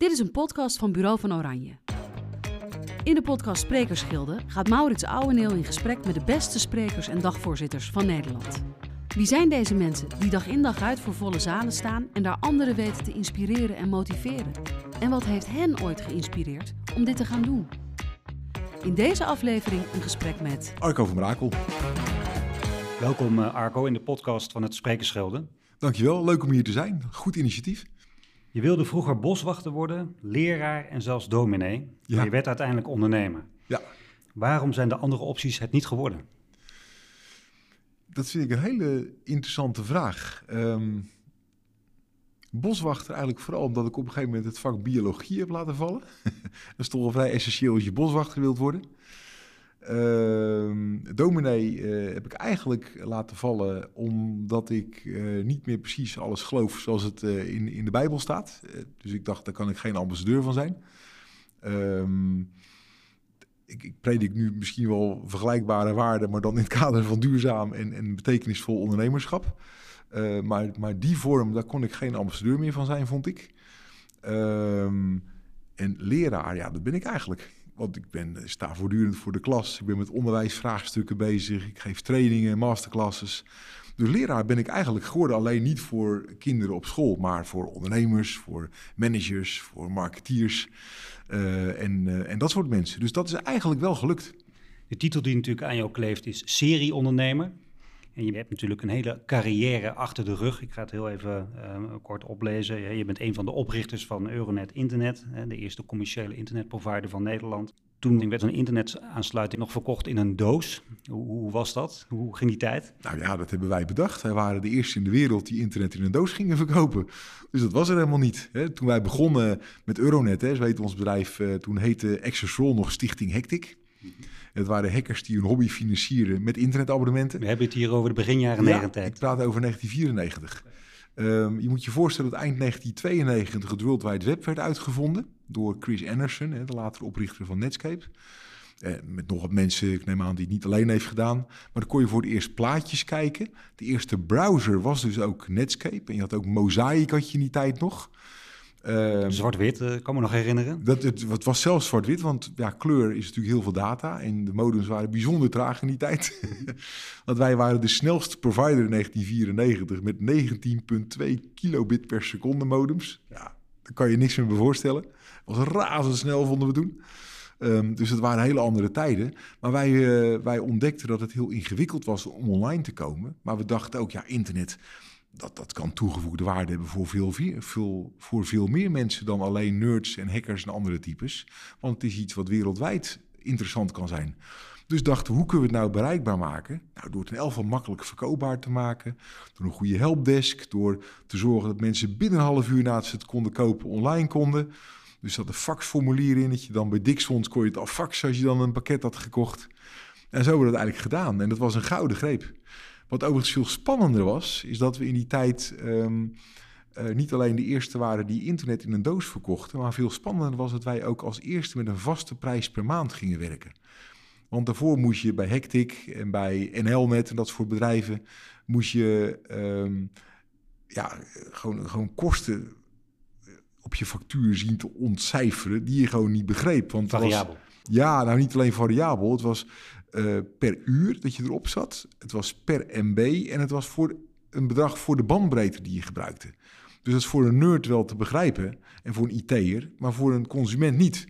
Dit is een podcast van Bureau van Oranje. In de podcast Sprekersgilde gaat Maurits Ouweneel in gesprek met de beste sprekers en dagvoorzitters van Nederland. Wie zijn deze mensen die dag in dag uit voor volle zalen staan en daar anderen weten te inspireren en motiveren? En wat heeft hen ooit geïnspireerd om dit te gaan doen? In deze aflevering een gesprek met Arco van Brakel. Welkom uh, Arco in de podcast van het Sprekersgilde. Dankjewel, leuk om hier te zijn. Goed initiatief. Je wilde vroeger boswachter worden, leraar en zelfs dominee. Ja. Maar je werd uiteindelijk ondernemer. Ja. Waarom zijn de andere opties het niet geworden? Dat vind ik een hele interessante vraag. Um, boswachter eigenlijk vooral omdat ik op een gegeven moment het vak biologie heb laten vallen. dat is toch wel vrij essentieel als je boswachter wilt worden. Uh, dominee uh, heb ik eigenlijk laten vallen omdat ik uh, niet meer precies alles geloof zoals het uh, in, in de Bijbel staat. dus ik dacht, daar kan ik geen ambassadeur van zijn. Um, ik, ik, predik nu misschien wel vergelijkbare waarden, maar dan in het kader van duurzaam en, en betekenisvol ondernemerschap. maar, maar die vorm, daar kon ik geen ambassadeur meer van zijn, vond ik. Um, en leraar, ja, dat ben ik eigenlijk. Want ik ben, sta voortdurend voor de klas. Ik ben met onderwijsvraagstukken bezig. Ik geef trainingen, masterclasses. Dus leraar ben ik eigenlijk geworden alleen niet voor kinderen op school, maar voor ondernemers, voor managers, voor marketeers uh, en, uh, en dat soort mensen. Dus dat is eigenlijk wel gelukt. De titel die natuurlijk aan jou kleeft is serieondernemer. En je hebt natuurlijk een hele carrière achter de rug. Ik ga het heel even uh, kort oplezen. Je bent een van de oprichters van Euronet Internet, de eerste commerciële internetprovider van Nederland. Toen werd een internetaansluiting nog verkocht in een doos. Hoe, was dat? Hoe ging die tijd? Nou ja, dat hebben wij bedacht. Wij waren de eerste in de wereld die internet in een doos gingen verkopen. Dus dat was er helemaal niet. Hè. Toen wij begonnen met Euronet, hè, zo ons bedrijf, uh, toen heette Accessrol nog Stichting Hectic. Het waren hackers die hun hobby financieren met internetabonnementen. We hebben het hier over de beginjaren ja, 90. ik praat over 1994. Um, je moet je voorstellen dat eind 1992 het World Wide Web werd uitgevonden door Chris Anderson, de latere oprichter van Netscape. Eh, met nog wat mensen, ik neem aan, die het niet alleen heeft gedaan. Maar dan kon je voor het eerst plaatjes kijken. De eerste browser was dus ook Netscape. En je had ook Mosaic had je in die tijd nog. Uh, zwart-wit, uh, kan me nog herinneren. Dat, het, het was zelfs zwart-wit, want ja, kleur is natuurlijk heel veel data. En de modems waren bijzonder traag in die tijd. want wij waren de snelste provider in 1994 met 19,2 kilobit per seconde modems. Ja, daar kan je niks meer bij voorstellen. Het was razendsnel, vonden we toen. Um, dus het waren hele andere tijden. Maar wij, uh, wij ontdekten dat het heel ingewikkeld was om online te komen. Maar we dachten ook, ja, internet dat, dat kan toegevoegde waarde hebben voor veel, veel, voor veel meer mensen dan alleen nerds en hackers en andere types. Want het is iets wat wereldwijd interessant kan zijn. Dus dachten hoe kunnen we het nou bereikbaar maken? Nou, door het in elk geval makkelijk verkoopbaar te maken. Door een goede helpdesk. Door te zorgen dat mensen binnen een half uur nadat ze het konden kopen online konden. Dus dat een faxformulier in, dat je dan bij Dixons kon je het al faxen als je dan een pakket had gekocht. En zo hebben we dat eigenlijk gedaan. En dat was een gouden greep. Wat overigens veel spannender was, is dat we in die tijd um, uh, niet alleen de eerste waren die internet in een doos verkochten, maar veel spannender was dat wij ook als eerste met een vaste prijs per maand gingen werken. Want daarvoor moest je bij Hectic en bij NLNet en dat soort bedrijven, moest je um, ja, gewoon, gewoon kosten op je factuur zien te ontcijferen die je gewoon niet begreep. Want variabel. Was, ja, nou niet alleen variabel. Het was uh, per uur dat je erop zat. Het was per MB en het was voor een bedrag voor de bandbreedte die je gebruikte. Dus dat is voor een nerd wel te begrijpen en voor een IT'er, maar voor een consument niet.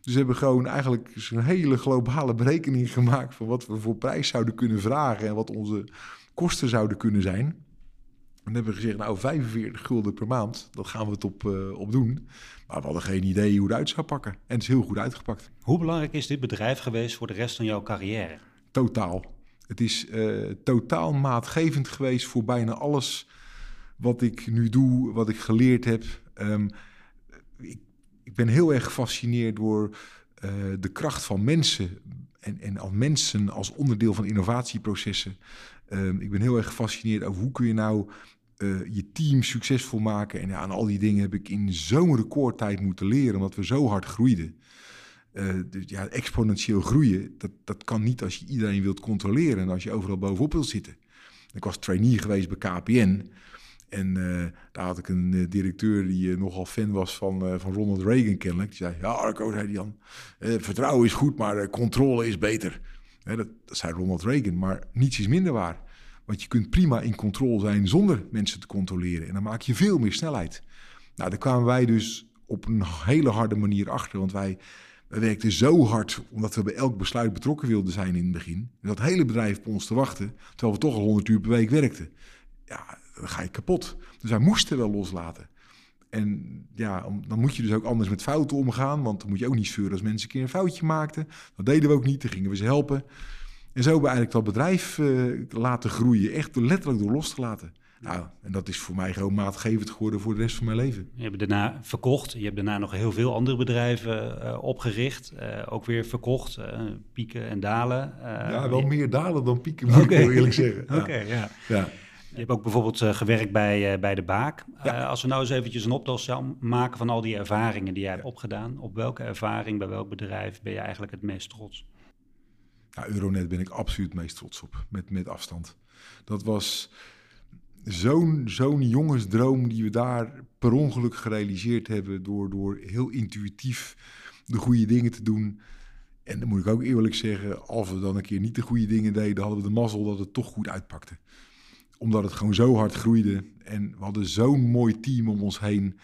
Dus we hebben gewoon eigenlijk een hele globale berekening gemaakt van wat we voor prijs zouden kunnen vragen en wat onze kosten zouden kunnen zijn. En hebben we gezegd, nou 45 gulden per maand, dat gaan we het op, uh, op doen. Maar we hadden geen idee hoe het uit zou pakken. En het is heel goed uitgepakt. Hoe belangrijk is dit bedrijf geweest voor de rest van jouw carrière? Totaal. Het is uh, totaal maatgevend geweest voor bijna alles wat ik nu doe, wat ik geleerd heb. Um, ik, ik, ben heel erg gefascineerd door uh, de kracht van mensen en, en als mensen als onderdeel van innovatieprocessen. Um, ik ben heel erg gefascineerd over hoe kun je nou uh, je team succesvol maken. En ja, aan al die dingen heb ik in zo'n recordtijd moeten leren, omdat we zo hard groeiden. Uh, dus ja, exponentieel groeien, dat, dat kan niet als je iedereen wilt controleren en als je overal bovenop wilt zitten. Ik was trainee geweest bij KPN. En daar had ik een directeur die nogal fan was van, van Ronald Reagan kennelijk. Die zei, ja Arco, zei Jan, vertrouwen is goed, maar controle is beter. dat, dat zei Ronald Reagan, maar niets is minder waar. Want je kunt prima in controle zijn zonder mensen te controleren. En dan maak je veel meer snelheid. Nou, daar kwamen wij dus op een hele harde manier achter. Want wij, werkten zo hard omdat we bij elk besluit betrokken wilden zijn in het begin. Dat hele bedrijf op ons te wachten, terwijl we toch al 100 uur per week werkten. Ja, dan ga je kapot. Dus wij moesten wel loslaten. En ja, dan moet je dus ook anders met fouten omgaan. Want dan moet je ook niet zeuren als mensen een keer een foutje maakten. Dat deden we ook niet, dan gingen we ze helpen. En zo hebben we eigenlijk dat bedrijf uh, laten groeien, echt letterlijk door los te laten. Nou, en dat is voor mij gewoon maatgevend geworden voor de rest van mijn leven. Je hebt daarna verkocht. Je hebt daarna nog heel veel andere bedrijven uh, opgericht. Uh, ook weer verkocht. pieken en dalen. ja, wel meer dalen dan pieken, moet okay. ik eerlijk zeggen. Oké, ja. ja. Je hebt ook bijvoorbeeld gewerkt bij, bij de Baak. als we nou eens eventjes een optelsom maken van al die ervaringen die jij hebt opgedaan. Op welke ervaring, bij welk bedrijf ben je eigenlijk het meest trots? Euronet ben ik absoluut meest trots op, met, met afstand. Dat was zo'n zo'n jongensdroom die we daar per ongeluk gerealiseerd hebben... door, door heel intuïtief de goede dingen te doen. En dan moet ik ook eerlijk zeggen, als we dan een keer niet de goede dingen deden... hadden we de mazzel dat het toch goed uitpakte. Omdat het gewoon zo hard groeide. En we hadden zo'n mooi team om ons heen.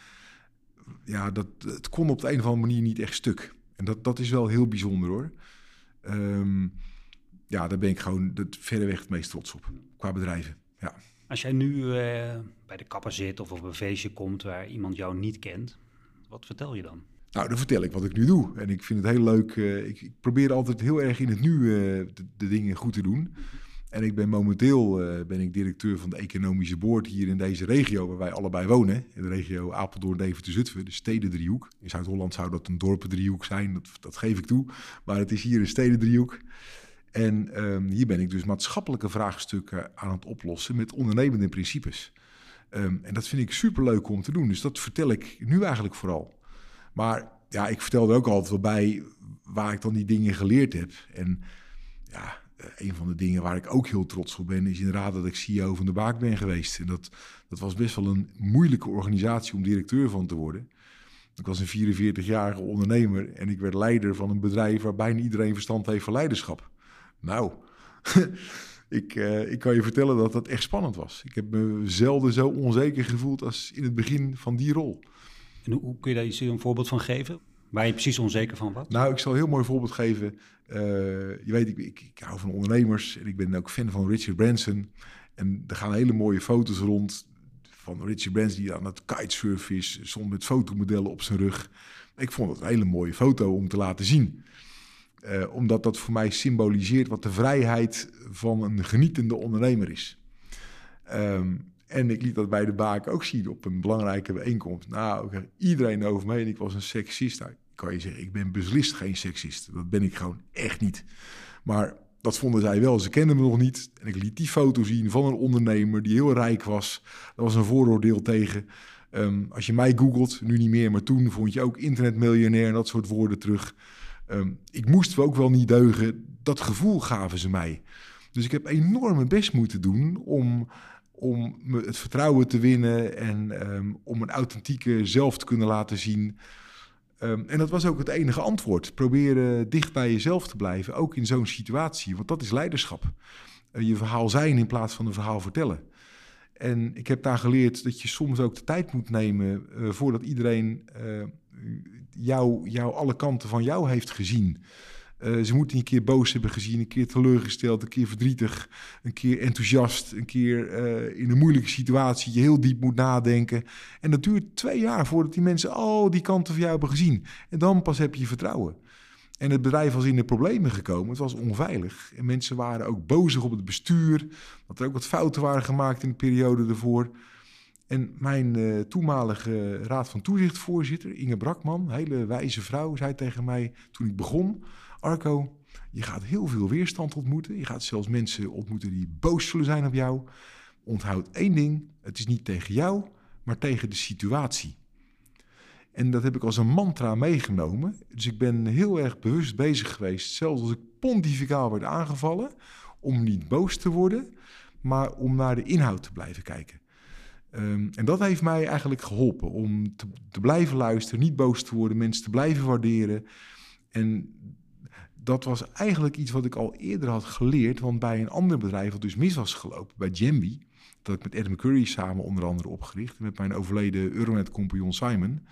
Ja, dat, het kon op de een of andere manier niet echt stuk. En dat, dat is wel heel bijzonder hoor. Um, ja, daar ben ik gewoon het verreweg het meest trots op, qua bedrijven. Ja. Als jij nu uh, bij de kapper zit of op een feestje komt waar iemand jou niet kent, wat vertel je dan? Nou, dan vertel ik wat ik nu doe. En ik vind het heel leuk. Uh, ik, ik, probeer altijd heel erg in het nu uh, de, de, dingen goed te doen. En ik ben momenteel ben ik directeur van de economische boord hier in deze regio waar wij allebei wonen. In de regio Apeldoorn, Deventer, Zutphen, de stedendriehoek. In Zuid-Holland zou dat een dorpendriehoek zijn, dat, dat geef ik toe. Maar het is hier een stedendriehoek. En um, hier ben ik dus maatschappelijke vraagstukken aan het oplossen met ondernemende principes. Um, en dat vind ik superleuk om te doen. Dus dat vertel ik nu eigenlijk vooral. Maar ja, ik vertel er ook altijd wel bij waar ik dan die dingen geleerd heb. En ja, eh, een van de dingen waar ik ook heel trots op ben, is inderdaad dat ik CEO van de Baak ben geweest. En dat, dat was best wel een moeilijke organisatie om directeur van te worden. Ik was een 44-jarige ondernemer en ik werd leider van een bedrijf waar bijna iedereen verstand heeft van leiderschap. Nou, ik, uh, ik kan je vertellen dat dat echt spannend was. Ik heb me zelden zo onzeker gevoeld als in het begin van die rol. En hoe, kun je daar iets een voorbeeld van geven? Waar je precies onzeker van was? Nou, ik zal een heel mooi voorbeeld geven. Uh, je weet, ik, ik, ik, hou van ondernemers en ik ben ook fan van Richard Branson. En er gaan hele mooie foto's rond van Richard Branson die aan het kitesurfen is, soms met fotomodellen op zijn rug. Ik vond het een hele mooie foto om te laten zien. Uh, omdat dat voor mij symboliseert wat de vrijheid van een genietende ondernemer is. Um, en ik liet dat bij de Baak ook zien op een belangrijke bijeenkomst. Nou, iedereen over me en ik was een seksist. Nou, kan je zeggen, ik ben beslist geen seksist. Dat ben ik gewoon echt niet. Maar dat vonden zij wel. Ze kenden me nog niet. En ik liet die foto zien van een ondernemer die heel rijk was. Dat was een vooroordeel tegen. Um, als je mij googelt, nu niet meer, maar toen vond je ook internetmiljonair en dat soort woorden terug. Um, ik moest ook wel niet deugen. Dat gevoel gaven ze mij. Dus ik heb enorm mijn best moeten doen om, om het vertrouwen te winnen en um, om een authentieke zelf te kunnen laten zien. Um, en dat was ook het enige antwoord. Proberen dicht bij jezelf te blijven, ook in zo'n situatie. Want dat is leiderschap. Uh, je verhaal zijn in plaats van een verhaal vertellen. En ik heb daar geleerd dat je soms ook de tijd moet nemen uh, voordat iedereen uh, jou, jou, alle kanten van jou heeft gezien. Uh, ze moeten een keer boos hebben gezien, een keer teleurgesteld, een keer verdrietig, een keer enthousiast, een keer uh, in een moeilijke situatie je heel diep moet nadenken. En dat duurt twee jaar voordat die mensen al die kanten van jou hebben gezien. En dan pas heb je vertrouwen. En het bedrijf was in de problemen gekomen. Het was onveilig. En mensen waren ook bozig op het bestuur. Dat er ook wat fouten waren gemaakt in de periode ervoor. En mijn uh, toenmalige raad van toezichtvoorzitter, Inge Brakman, hele wijze vrouw, zei tegen mij toen ik begon: Arco, je gaat heel veel weerstand ontmoeten. Je gaat zelfs mensen ontmoeten die boos zullen zijn op jou. Onthoud één ding: het is niet tegen jou, maar tegen de situatie. En dat heb ik als een mantra meegenomen. Dus ik ben heel erg bewust bezig geweest, zelfs als ik pontificaal werd aangevallen, om niet boos te worden, maar om naar de inhoud te blijven kijken. Ehm, en dat heeft mij eigenlijk geholpen om te, te, blijven luisteren, niet boos te worden, mensen te blijven waarderen. En dat was eigenlijk iets wat ik al eerder had geleerd, want bij een ander bedrijf wat dus mis was gelopen, bij Jambi, dat ik met Adam Curry samen onder andere opgericht, met mijn overleden Euronet-compagnon Simon.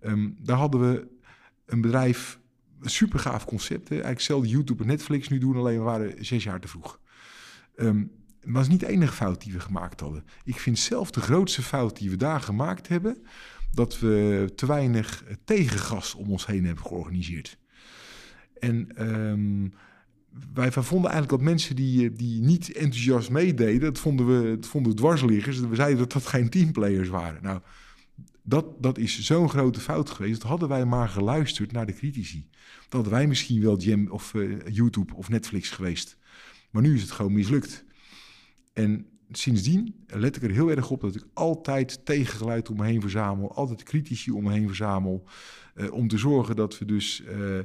Ehm, daar hadden we een bedrijf, een super gaaf concept. Hè? Eigenlijk hetzelfde YouTube en Netflix nu doen, alleen we waren zes jaar te vroeg. Um, het was niet de enige fout die we gemaakt hadden. Ik vind zelf de grootste fout die we daar gemaakt hebben, dat we te weinig tegengas om ons heen hebben georganiseerd. En um, wij vonden eigenlijk dat mensen die, die niet enthousiast meededen, dat vonden we, dat vonden we dwarsliggers. We zeiden dat dat geen teamplayers waren. Nou, dat, dat is zo'n grote fout geweest. Dat hadden wij maar geluisterd naar de critici. Dan hadden wij misschien wel Jam of uh, YouTube of Netflix geweest. Maar nu is het gewoon mislukt. En sindsdien let ik er heel erg op dat ik altijd tegengeluid om me heen verzamel. Altijd critici om me heen verzamel. Uh, om te zorgen dat we dus uh,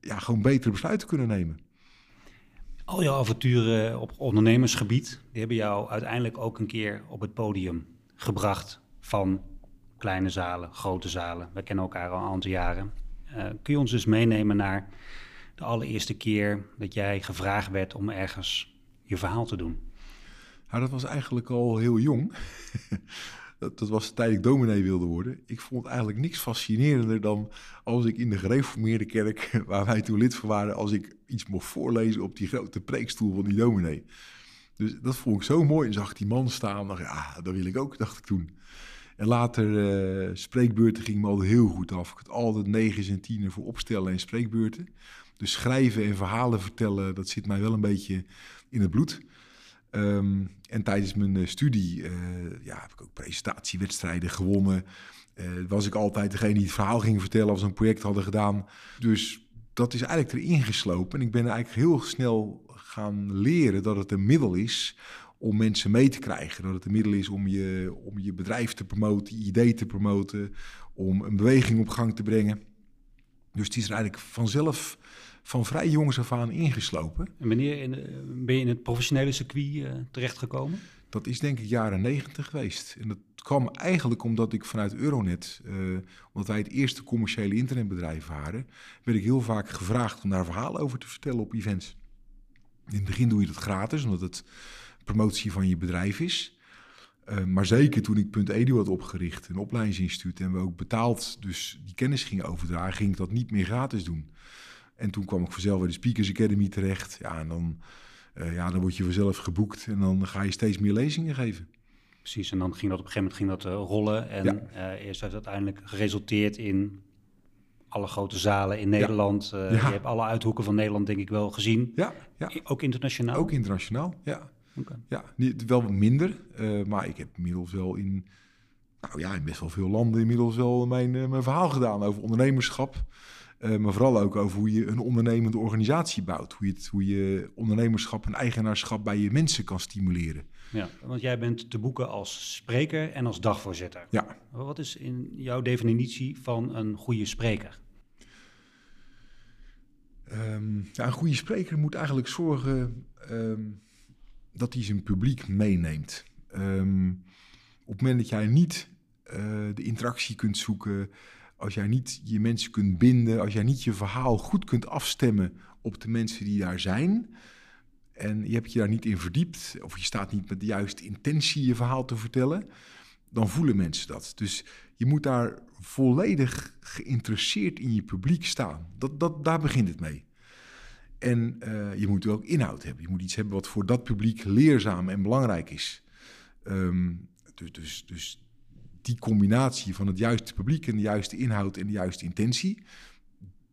ja, gewoon betere besluiten kunnen nemen. Al jouw avonturen op ondernemersgebied, die hebben jou uiteindelijk ook een keer op het podium gebracht van kleine zalen, grote zalen. We kennen elkaar al een aantal jaren. Uh, kun je ons dus meenemen naar de allereerste keer dat jij gevraagd werd om ergens je verhaal te doen? Nou, dat was eigenlijk al heel jong. dat, dat, was de tijd ik dominee wilde worden. Ik vond eigenlijk niks fascinerender dan als ik in de gereformeerde kerk, waar wij toen lid van waren, als ik iets mocht voorlezen op die grote preekstoel van die dominee. Dus dat vond ik zo mooi. En zag die man staan. Dacht, ja, dat wil ik ook, dacht ik toen. En later uh, spreekbeurten ging me al heel goed af. Ik had altijd negen en tienen voor opstellen en spreekbeurten. Dus schrijven en verhalen vertellen, dat zit mij wel een beetje in het bloed. Um, en tijdens mijn uh, studie uh, ja, heb ik ook presentatiewedstrijden gewonnen. Uh, was ik altijd degene die het verhaal ging vertellen als we een project hadden gedaan. Dus dat is eigenlijk erin geslopen. En ik ben eigenlijk heel snel gaan leren dat het een middel is om mensen mee te krijgen. Dat het een middel is om je, om je bedrijf te promoten, je idee te promoten, om een beweging op gang te brengen. Dus het is er eigenlijk vanzelf van vrij jongs af aan ingeslopen. En wanneer in, ben je in het professionele circuit uh, terechtgekomen? Dat is denk ik jaren negentig geweest. En dat kwam eigenlijk omdat ik vanuit Euronet, uh, omdat wij het eerste commerciële internetbedrijf waren, werd ik heel vaak gevraagd om daar verhalen over te vertellen op events. In het begin doe je dat gratis, omdat het promotie van je bedrijf is. Uh, maar zeker toen ik .edu had opgericht, een opleidingsinstituut, en we ook betaald dus die kennis gingen overdragen, ging ik dat niet meer gratis doen. En toen kwam ik vanzelf bij de Speakers Academy terecht. Ja, en dan, uh, ja, dan word je vanzelf geboekt en dan ga je steeds meer lezingen geven. Precies, en dan ging dat op een gegeven moment ging dat, uh, rollen. En ja. uh, eerst heeft het uiteindelijk geresulteerd in alle grote zalen in Nederland. Ja. Ja. Je hebt alle uithoeken van Nederland denk ik wel gezien. Ja, ja. Ook internationaal? Ook internationaal, ja. Okay. Ja, niet, wel minder, maar ik heb inmiddels wel in, nou ja, in best wel veel landen inmiddels wel mijn, mijn verhaal gedaan over ondernemerschap. Uh, maar vooral ook over hoe je een ondernemende organisatie bouwt. Hoe je, het, hoe je ondernemerschap en eigenaarschap bij je mensen kan stimuleren. Ja, want jij bent te boeken als spreker en als dagvoorzitter. Ja. Wat is in jouw definitie van een goede spreker? Um, ja, een goede spreker moet eigenlijk zorgen um, dat hij zijn publiek meeneemt. Um, op het moment dat jij niet uh, de interactie kunt zoeken als jij niet je mensen kunt binden, als jij niet je verhaal goed kunt afstemmen op de mensen die daar zijn, en je hebt je daar niet in verdiept, of je staat niet met de juiste intentie je verhaal te vertellen, dan voelen mensen dat. Dus je moet daar volledig geïnteresseerd in je publiek staan. Dat, dat, daar begint het mee. En uh, je moet ook inhoud hebben. Je moet iets hebben wat voor dat publiek leerzaam en belangrijk is. Um, dus, dus, dus die combinatie van het juiste publiek en de juiste inhoud en de juiste intentie,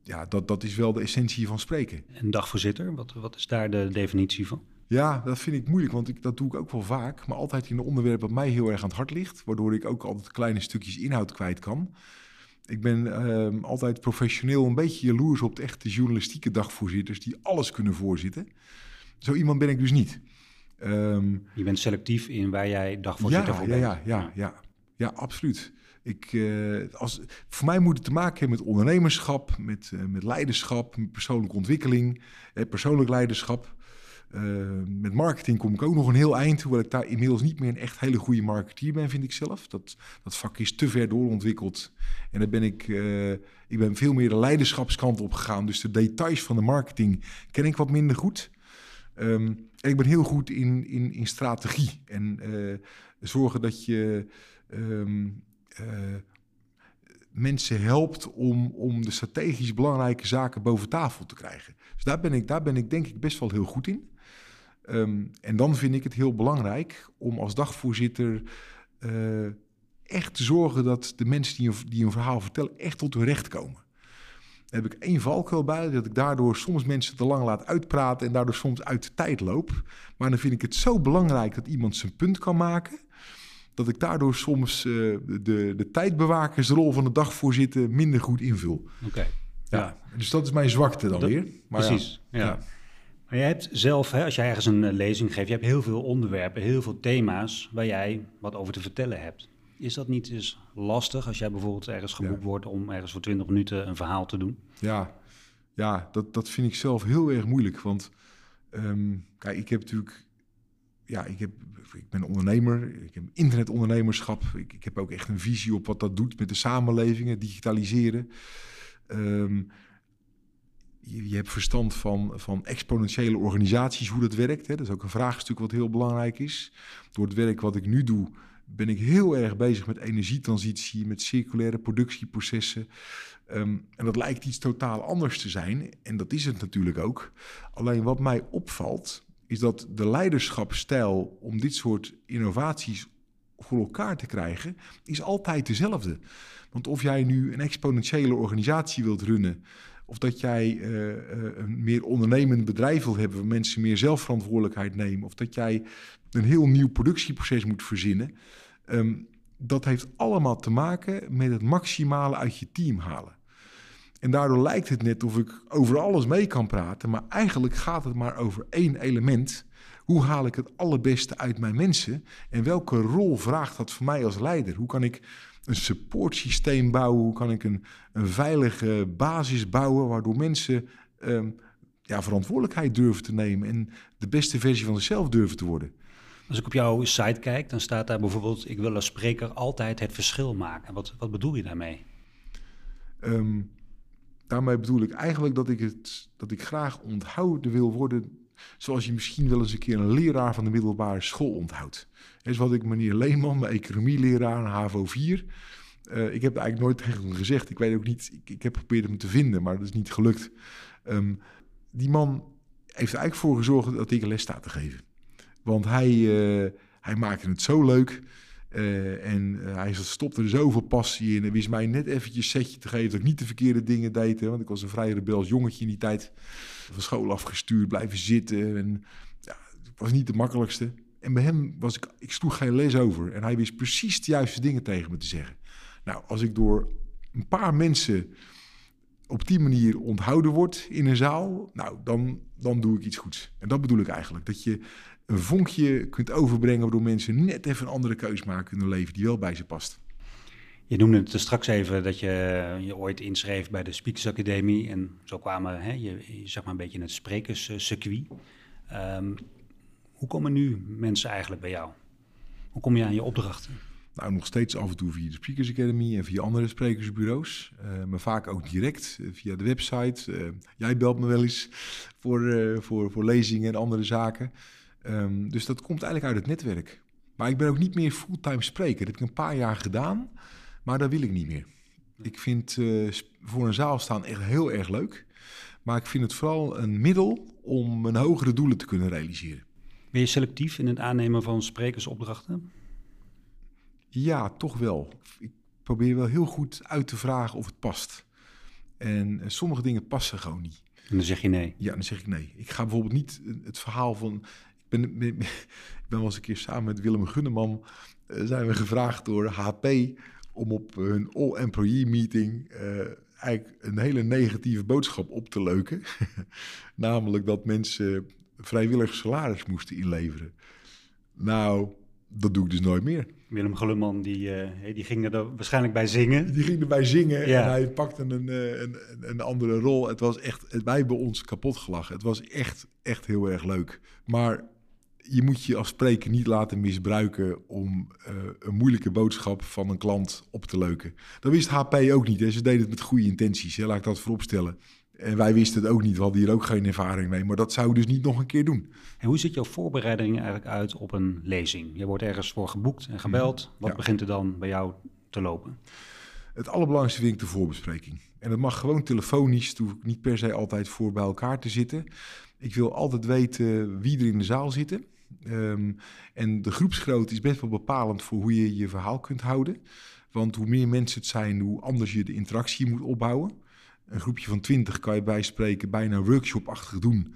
ja, dat, dat is wel de essentie van spreken. En dagvoorzitter, wat, wat is daar de definitie van? Ja, dat vind ik moeilijk, want ik, dat doe ik ook wel vaak. Maar altijd in een onderwerp dat mij heel erg aan het hart ligt. Waardoor ik ook altijd kleine stukjes inhoud kwijt kan. Ik ben uh, altijd professioneel een beetje jaloers op de echte journalistieke dagvoorzitters... die alles kunnen voorzitten. Zo iemand ben ik dus niet. Um, je bent selectief in waar jij dagvoorzitter ja, voor bent. Ja, ja, ja, ja. Ja, absoluut. Ik, uh, als, voor mij moet het te maken hebben met ondernemerschap, met, uh, met leiderschap, met persoonlijke ontwikkeling, eh, persoonlijk leiderschap. Uh, met marketing kom ik ook nog een heel eind, hoewel ik daar inmiddels niet meer een echt hele goede marketeer ben, vind ik zelf. Dat, dat vak is te ver doorontwikkeld. En daar ben ik, ik ben veel meer de leiderschapskant op gegaan. Dus de details van de marketing ken ik wat minder goed. Um, en ik ben heel goed in, in, in strategie en zorgen dat je um, mensen helpt om, om de strategisch belangrijke zaken boven tafel te krijgen. Dus daar ben ik, daar ben ik denk ik best wel heel goed in. Um, en dan vind ik het heel belangrijk om als dagvoorzitter uh, echt te zorgen dat de mensen die een, die een verhaal vertellen echt tot hun recht komen. Daar heb ik één valkuil bij, dat ik daardoor soms mensen te lang laat uitpraten en daardoor soms uit de tijd loop. Maar dan vind ik het zo belangrijk dat iemand zijn punt kan maken dat ik daardoor soms uh, de, de tijdbewakersrol van de dagvoorzitter minder goed invul. Oké. Ja. ja. Dus dat is mijn zwakte dan dat, weer. Maar precies. Ja. ja. Maar jij hebt zelf, hè, als jij ergens een lezing geeft, je hebt heel veel onderwerpen, heel veel thema's waar jij wat over te vertellen hebt. Is dat niet eens lastig als jij bijvoorbeeld ergens geboekt wordt om ergens voor 20 minuten een verhaal te doen? Ja, ja dat, dat vind ik zelf heel erg moeilijk. Want um, kijk, ik heb natuurlijk ja, ik, heb, ik ben ondernemer, ik heb internetondernemerschap. Ik, ik heb ook echt een visie op wat dat doet met de samenlevingen, digitaliseren. Um, je, je, hebt verstand van, van exponentiële organisaties, hoe dat werkt. Hè. Dat is ook een vraagstuk wat heel belangrijk is. Door het werk wat ik nu doe, ben ik heel erg bezig met energietransitie, met circulaire productieprocessen. Um, en dat lijkt iets totaal anders te zijn. En dat is het natuurlijk ook. Alleen wat mij opvalt, is dat de leiderschapstijl om dit soort innovaties voor elkaar te krijgen, is altijd dezelfde. Want of jij nu een exponentiële organisatie wilt runnen, of dat jij uh, een meer ondernemend bedrijf wilt hebben, waar mensen meer zelfverantwoordelijkheid nemen, of dat jij een heel nieuw productieproces moet verzinnen, um, dat heeft allemaal te maken met het maximale uit je team halen. En daardoor lijkt het net of ik over alles mee kan praten, maar eigenlijk gaat het maar over één element. Hoe haal ik het allerbeste uit mijn mensen? En welke rol vraagt dat voor mij als leider? Hoe kan ik een supportsysteem bouwen? Hoe kan ik een, een veilige basis bouwen waardoor mensen um, ja, verantwoordelijkheid durven te nemen en de beste versie van zichzelf durven te worden? Als ik op jouw site kijk, dan staat daar bijvoorbeeld: Ik wil als spreker altijd het verschil maken. Wat, wat bedoel je daarmee? Um, daarmee bedoel ik eigenlijk dat ik, het, dat ik graag onthouden wil worden. Zoals je misschien wel eens een keer een leraar van de middelbare school onthoudt. Dat is wat ik meneer Leeman, mijn economieleraar, HAVO 4. Uh, ik heb eigenlijk nooit tegen hem gezegd. Ik weet ook niet, ik, ik heb geprobeerd hem te vinden, maar dat is niet gelukt. Um, die man heeft er eigenlijk voor gezorgd dat ik les sta te geven. Want hij, uh, hij maakte het zo leuk. Uh, en uh, hij stopte er zoveel passie in en wist mij net eventjes setje te geven dat ik niet de verkeerde dingen deed. Hè, want ik was een vrij rebels jongetje in die tijd. Van school afgestuurd, blijven zitten. En, ja, het was niet de makkelijkste. En bij hem was ik, ik sloeg geen les over. En hij wist precies de juiste dingen tegen me te zeggen. Nou, als ik door een paar mensen op die manier onthouden word in een zaal, nou, dan, dan doe ik iets goeds. En dat bedoel ik eigenlijk. Dat je een vonkje kunt overbrengen... waardoor mensen net even een andere keus maken in hun leven... die wel bij ze past. Je noemde het straks even dat je je ooit inschreef bij de Speakers Academie... en zo kwamen hè, je, zeg maar een beetje in het sprekerscircuit. Um, hoe komen nu mensen eigenlijk bij jou? Hoe kom je aan je opdrachten? Nou, nog steeds af en toe via de Speakers Academy en via andere sprekersbureaus. Uh, maar vaak ook direct uh, via de website. Uh, jij belt me wel eens voor, voor, voor lezingen en andere zaken. Um, dus dat komt eigenlijk uit het netwerk. Maar ik ben ook niet meer fulltime spreker. Dat heb ik een paar jaar gedaan, maar dat wil ik niet meer. Ik vind uh, voor een zaal staan echt heel erg leuk. Maar ik vind het vooral een middel om mijn hogere doelen te kunnen realiseren. Ben je selectief in het aannemen van sprekersopdrachten? Ja, toch wel. Ik probeer wel heel goed uit te vragen of het past. En uh, sommige dingen passen gewoon niet. En dan zeg je nee? Ja, dan zeg ik nee. Ik ga bijvoorbeeld niet het verhaal van ben, ben, ik ben wel eens een keer samen met Willem Gunneman... Uh, zijn we gevraagd door HP om op hun all-employee meeting... Uh, eigenlijk een hele negatieve boodschap op te leuken. Namelijk dat mensen vrijwillig salaris moesten inleveren. Nou, dat doe ik dus nooit meer. Willem Glumman, die, uh, die ging er waarschijnlijk bij zingen. Die ging erbij zingen ja. en hij pakte een, een, een, andere rol. Het was echt, wij hebben ons kapot gelachen. Het was echt, echt heel erg leuk. Maar je moet je als spreker niet laten misbruiken om uh, een moeilijke boodschap van een klant op te leuken. Dat wist HP ook niet. Hè. Ze deden het met goede intenties, hè. laat ik dat vooropstellen. En wij wisten het ook niet, we hadden hier ook geen ervaring mee. Maar dat zou dus niet nog een keer doen. En hoe ziet jouw voorbereiding eigenlijk uit op een lezing? Je wordt ergens voor geboekt en gebeld. Wat begint er dan bij jou te lopen? Het allerbelangrijkste vind ik de voorbespreking. En dat mag gewoon telefonisch, toen ik niet per se altijd voor bij elkaar te zitten. Ik wil altijd weten wie er in de zaal zitten. Um, en de groepsgrootte is best wel bepalend voor hoe je je verhaal kunt houden. Want hoe meer mensen het zijn, hoe anders je de interactie moet opbouwen. Een groepje van 20 kan je bijspreken bijna workshopachtig doen.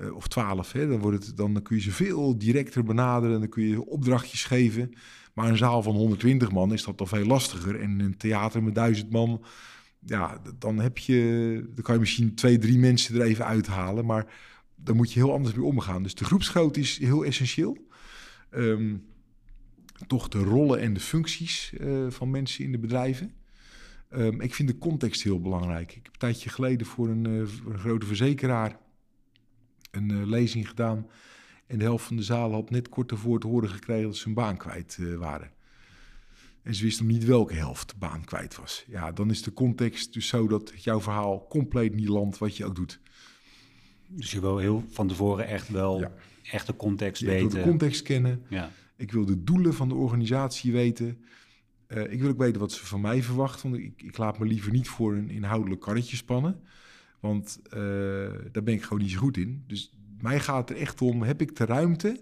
Uh, of 12, hè, dan, het, dan kun je ze veel directer benaderen. Dan kun je opdrachtjes geven. Maar een zaal van 120 man is dat al veel lastiger. En een theater met 1000 man, ja, dan heb je, dan kan je misschien twee, drie mensen er even uithalen. Maar daar moet je heel anders mee omgaan. Dus de groepsgrootte is heel essentieel. Um, toch de rollen en de functies uh, van mensen in de bedrijven. Um, ik vind de context heel belangrijk. Ik heb een tijdje geleden voor een, voor een grote verzekeraar een uh, lezing gedaan. En de helft van de zaal had net kort ervoor te horen gekregen dat ze een baan kwijt waren. En ze wisten niet welke helft de baan kwijt was. Ja, dan is de context dus zo dat jouw verhaal compleet niet landt wat je ook doet. Dus je wil heel van tevoren echt wel ja. echt de context weten. Ik wil de context kennen. Ja. Ik wil de doelen van de organisatie weten. Uh, ik wil ook weten wat ze van mij verwachten. Want ik, ik laat me liever niet voor een inhoudelijk karretje spannen. Want uh, daar ben ik gewoon niet zo goed in. Dus mij gaat het er echt om, heb ik de ruimte...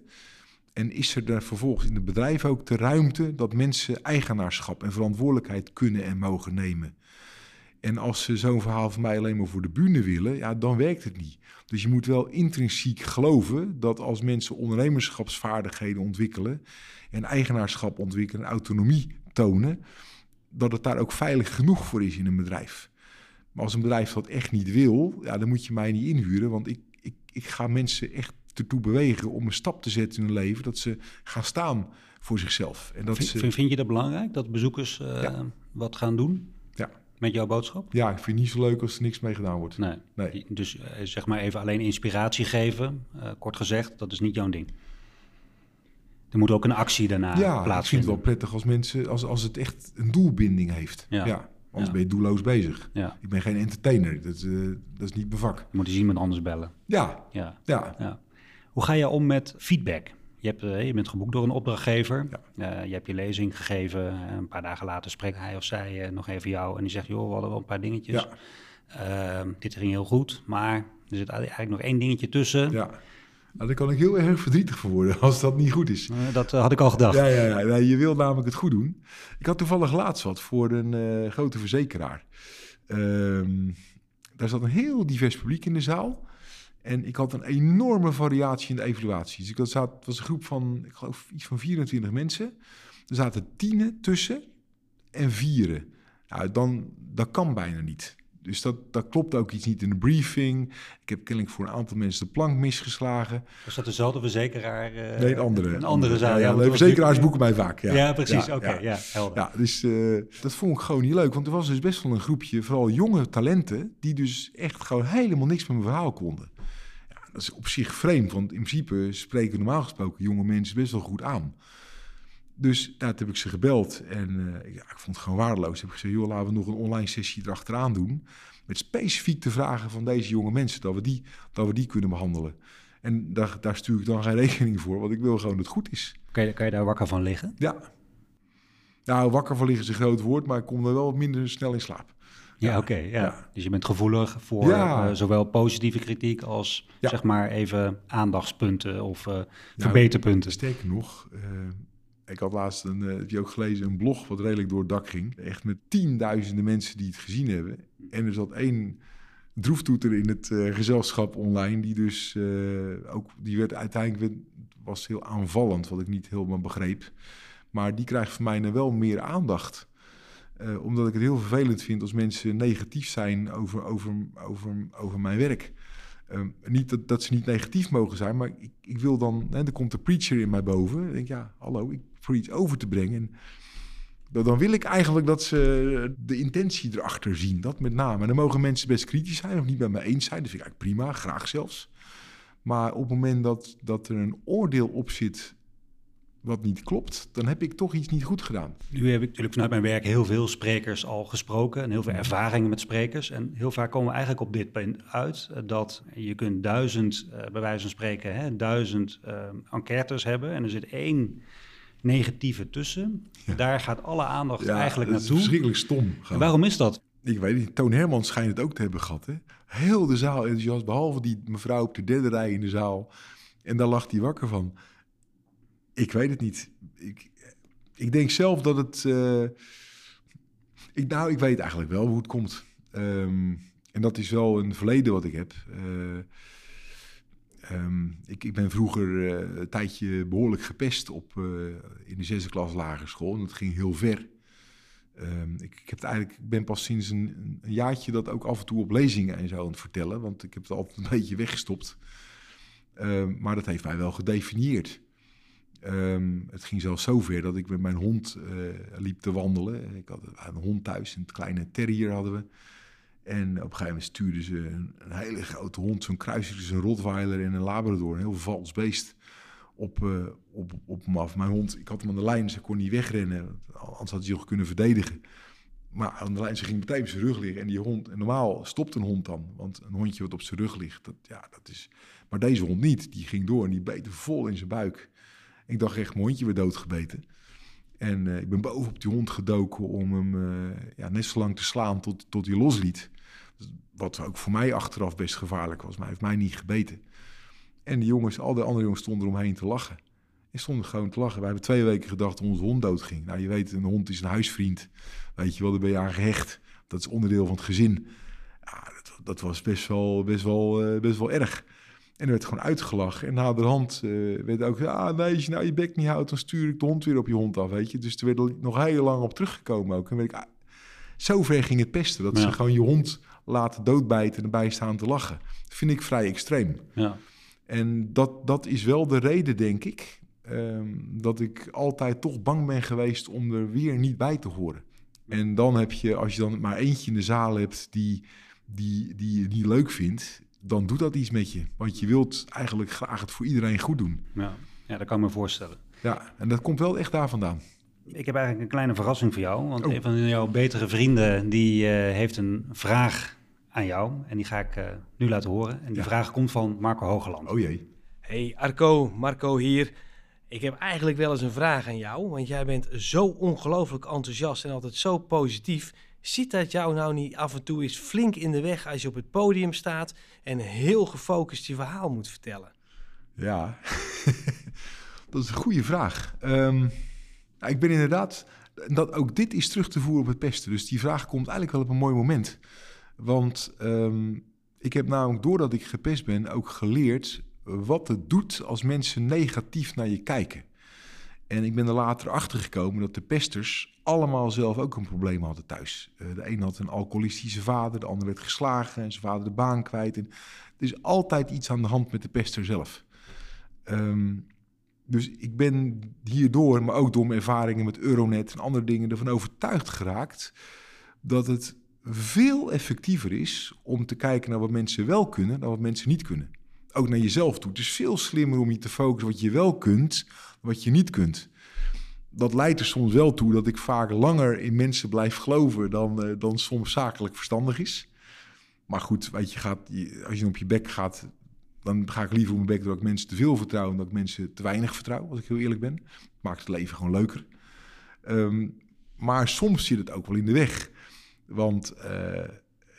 En is er daar vervolgens in het bedrijf ook de ruimte dat mensen eigenaarschap en verantwoordelijkheid kunnen en mogen nemen? En als ze zo'n verhaal van mij alleen maar voor de bühne willen, ja, dan werkt het niet. Dus je moet wel intrinsiek geloven dat als mensen ondernemerschapsvaardigheden ontwikkelen en eigenaarschap ontwikkelen en autonomie tonen, dat het daar ook veilig genoeg voor is in een bedrijf. Maar als een bedrijf dat echt niet wil, ja, dan moet je mij niet inhuren, want ik, ik, ik ga mensen echt ertoe bewegen om een stap te zetten in hun leven, dat ze gaan staan voor zichzelf. En dat vind, ze... vind je dat belangrijk, dat bezoekers uh, ja. wat gaan doen? Met jouw boodschap? Ja, ik vind het niet zo leuk als er niks mee gedaan wordt. Nee. nee. Dus uh, zeg maar even alleen inspiratie geven, uh, kort gezegd, dat is niet jouw ding. Er moet ook een actie daarna ja, plaatsvinden. Ja, ik vind het wel prettig als mensen, als, als het echt een doelbinding heeft. Ja. ja. Anders ben je doelloos bezig. Ja. Ik ben geen entertainer. Dat, uh, dat is niet mijn vak. Je moet eens iemand anders bellen. Ja. Ja. ja. ja. Hoe ga je om met feedback? Je, hebt, uh, je bent geboekt door een opdrachtgever. Ja. Uh, je hebt je lezing gegeven. een paar dagen later spreekt hij of zij uh, nog even jou. En die zegt, joh, we hadden wel een paar dingetjes. Ja. Ehm, dit ging heel goed, maar er zit eigenlijk nog één dingetje tussen. Ja. Nou, daar kan ik heel erg verdrietig voor worden als dat niet goed is. dat had ik al gedacht. Ja, ja, ja, je wil namelijk het goed doen. Ik had toevallig laatst wat voor een grote verzekeraar. Ehm, daar zat een heel divers publiek in de zaal. En ik had een enorme variatie in de evaluaties. Dus ik zat, het was een groep van, ik geloof, iets van 24 mensen. Er zaten tienen tussen en vieren. Nou, dan, dat kan bijna niet. Dus dat, dat klopt ook iets niet in de briefing. Ik heb kennelijk voor een aantal mensen de plank misgeslagen. Was dat dezelfde verzekeraar? Uh, nee, een andere. Een andere zaal. Ja, ja, de verzekeraars boeken mij vaak. Ja, ja precies. Oké, okay, ja. helder. Ja, dus uh, dat vond ik gewoon niet leuk. Want er was dus best wel een groepje, vooral jonge talenten... die dus echt gewoon helemaal niks met mijn verhaal konden dat is op zich vreemd, want in principe spreken normaal gesproken jonge mensen best wel goed aan. Dus nou, toen heb ik ze gebeld en uh, ja, ik vond het gewoon waardeloos. Heb ik gezegd, joh, laten we nog een online sessie erachteraan doen. Met specifiek de vragen van deze jonge mensen, dat we die, dat we die kunnen behandelen. En daar, daar stuur ik dan geen rekening voor, want ik wil gewoon dat het goed is. Kan je, kan je daar wakker van liggen? Ja. Nou, wakker van liggen is een groot woord, maar ik kom er wel wat minder snel in slaap. Ja, oké. ja. Dus je bent gevoelig voor uh, zowel positieve kritiek als zeg maar even aandachtspunten of uh, verbeterpunten. Sterker nog, uh, ik had laatst een, heb je ook gelezen, een blog wat redelijk door het dak ging. Echt met tienduizenden mensen die het gezien hebben. En er zat één droeftoeter in het gezelschap online, die dus ook, die werd uiteindelijk, was heel aanvallend, wat ik niet helemaal begreep. Maar die krijgt van mij wel meer aandacht. Uh, omdat ik het heel vervelend vind als mensen negatief zijn over, over, over, over mijn werk. Ehm, niet dat, dat ze niet negatief mogen zijn, maar ik, ik wil dan, hè, er komt de preacher in mij boven. Ik denk, ja, hallo, ik iets over te brengen. En dan- dan wil ik eigenlijk dat ze de intentie erachter zien, dat met name. En dan mogen mensen best kritisch zijn of niet met me eens zijn, vind ik eigenlijk prima, graag zelfs. Maar op het moment dat, dat er een oordeel op zit wat niet klopt, dan heb ik toch iets niet goed gedaan. Nu heb ik natuurlijk vanuit mijn werk heel veel sprekers al gesproken en heel veel ervaringen met sprekers. En heel vaak komen we eigenlijk op dit punt uit eh, dat je kunt duizend, eh, bij wijze van spreken, hè, duizend eh, enquêtes hebben en er zit één negatieve tussen. Ja. Daar gaat alle aandacht eigenlijk dat is naartoe. verschrikkelijk stom. En waarom is dat? Ik weet niet, Toon Hermans schijnt het ook te hebben gehad. Hè? Heel de zaal enthousiast, behalve die mevrouw op de derde rij in de zaal. En daar lag hij wakker van. Ik weet het niet. Ik, ik denk zelf dat het... eh, ik, nou, ik weet eigenlijk wel hoe het komt. Ehm, en dat is wel een verleden wat ik heb. Eh, ehm, ik, ik ben vroeger eh, een tijdje behoorlijk gepest op, in de zesde klas lagere school. En dat ging heel ver. Ehm, ik, ik, heb het eigenlijk, ik ben pas sinds een, een jaartje dat ook af en toe op lezingen en zo aan het vertellen. Want ik heb het altijd een beetje weggestopt. Maar dat heeft mij wel gedefinieerd. Ehm, het ging zelfs zover dat ik met mijn hond eh, liep te wandelen. Ik had een hond thuis, een kleine terrier hadden we. En op een gegeven moment stuurden ze een, een hele grote hond, zo'n kruisje tussen een Rottweiler en een Labrador, een heel vals beest, op, eh, op, op me af. Mijn hond, ik had hem aan de lijn, ze kon niet wegrennen, anders had hij zich kunnen verdedigen. Maar aan de lijn, ze ging meteen op zijn rug liggen. En die hond, en normaal stopt een hond dan, want een hondje wat op zijn rug ligt, dat, ja, dat is... Maar deze hond niet, die ging door en die beet vol in zijn buik. Ik dacht echt, mijn hondje weer doodgebeten. En eh, ik ben boven op die hond gedoken om hem eh, ja, net zo lang te slaan tot, tot hij losliet. Wat ook voor mij achteraf best gevaarlijk was, maar hij heeft mij niet gebeten. En die jongens, al de andere jongens stonden eromheen te lachen. En stonden gewoon te lachen. We hebben twee weken gedacht dat onze hond doodging. Nou, je weet, een hond is een huisvriend. Weet je wel, daar ben je aan gehecht. Dat is onderdeel van het gezin. Ja, dat, dat was best wel, best, wel, eh, best wel erg. En er werd gewoon uitgelachen. En na de hand eh, werd ook ah, nee, als je nou je bek niet houdt... dan stuur ik de hond weer op je hond af, weet je. Dus er werd er nog heel lang op teruggekomen ook. En weet ik, ah, zo ver ging het pesten... dat Ja. ze gewoon je hond laten doodbijten... en erbij staan te lachen. Dat vind ik vrij extreem. Ja. En dat, dat is wel de reden, denk ik... ehm, dat ik altijd toch bang ben geweest... om er weer niet bij te horen. En dan heb je, als je dan maar eentje in de zaal hebt... die, die, die je niet leuk vindt dan doet dat iets met je. Want je wilt eigenlijk graag het voor iedereen goed doen. Ja. ja, dat kan ik me voorstellen. Ja, en dat komt wel echt daar vandaan. Ik heb eigenlijk een kleine verrassing voor jou. Want Oh. een van jouw betere vrienden die, eh, heeft een vraag aan jou. En die ga ik eh, nu laten horen. En die Ja. vraag komt van Marco Hogeland. Oh jee. Hey Arco, Marco hier. Ik heb eigenlijk wel eens een vraag aan jou, want jij bent zo ongelooflijk enthousiast en altijd zo positief. Ziet dat jou nou niet af en toe eens flink in de weg als je op het podium staat en heel gefocust je verhaal moet vertellen? Ja, dat is een goede vraag. Ehm, nou, ik ben inderdaad, dat, ook dit is terug te voeren op het pesten. Dus die vraag komt eigenlijk wel op een mooi moment. Want ehm, ik heb namelijk, doordat ik gepest ben, ook geleerd wat het doet als mensen negatief naar je kijken. En ik ben er later achter gekomen dat de pesters allemaal zelf ook een probleem hadden thuis. Eh, de een had een alcoholistische vader, de ander werd geslagen en zijn vader de baan kwijt. En er is altijd iets aan de hand met de pester zelf. Ehm, dus ik ben hierdoor, maar ook door mijn ervaringen met Euronet en andere dingen, ervan overtuigd geraakt dat het veel effectiever is om te kijken naar wat mensen wel kunnen dan wat mensen niet kunnen. Ook naar jezelf toe. Het is veel slimmer om je te focussen wat je wel kunt, wat je niet kunt. Dat leidt er soms wel toe dat ik vaak langer in mensen blijf geloven dan, eh, dan soms zakelijk verstandig is. Maar goed, weet je, gaat, als je op je bek gaat, dan ga ik liever op mijn bek dat ik mensen te veel vertrouw dan dat ik mensen te weinig vertrouw, als ik heel eerlijk ben. Maakt het leven gewoon leuker. Ehm, maar soms zit het ook wel in de weg. Want eh,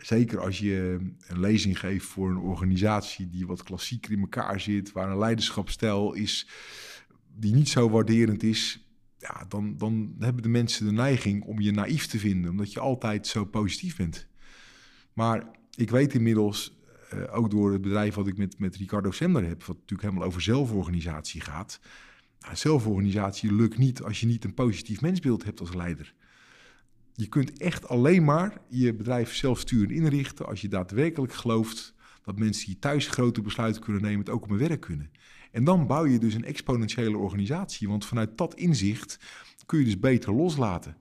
zeker als je een lezing geeft voor een organisatie die wat klassieker in elkaar zit, waar een leiderschapsstijl is die niet zo waarderend is, ja, dan, dan hebben de mensen de neiging om je naïef te vinden, omdat je altijd zo positief bent. Maar ik weet inmiddels, eh, ook door het bedrijf wat ik met, met Ricardo Sender heb, wat natuurlijk helemaal over zelforganisatie gaat. Nou, zelforganisatie lukt niet als je niet een positief mensbeeld hebt als leider. Je kunt echt alleen maar je bedrijf zelfsturend inrichten als je daadwerkelijk gelooft Dat mensen die thuis grote besluiten kunnen nemen, het ook op hun werk kunnen. En dan bouw je dus een exponentiële organisatie. Want vanuit dat inzicht kun je dus beter loslaten.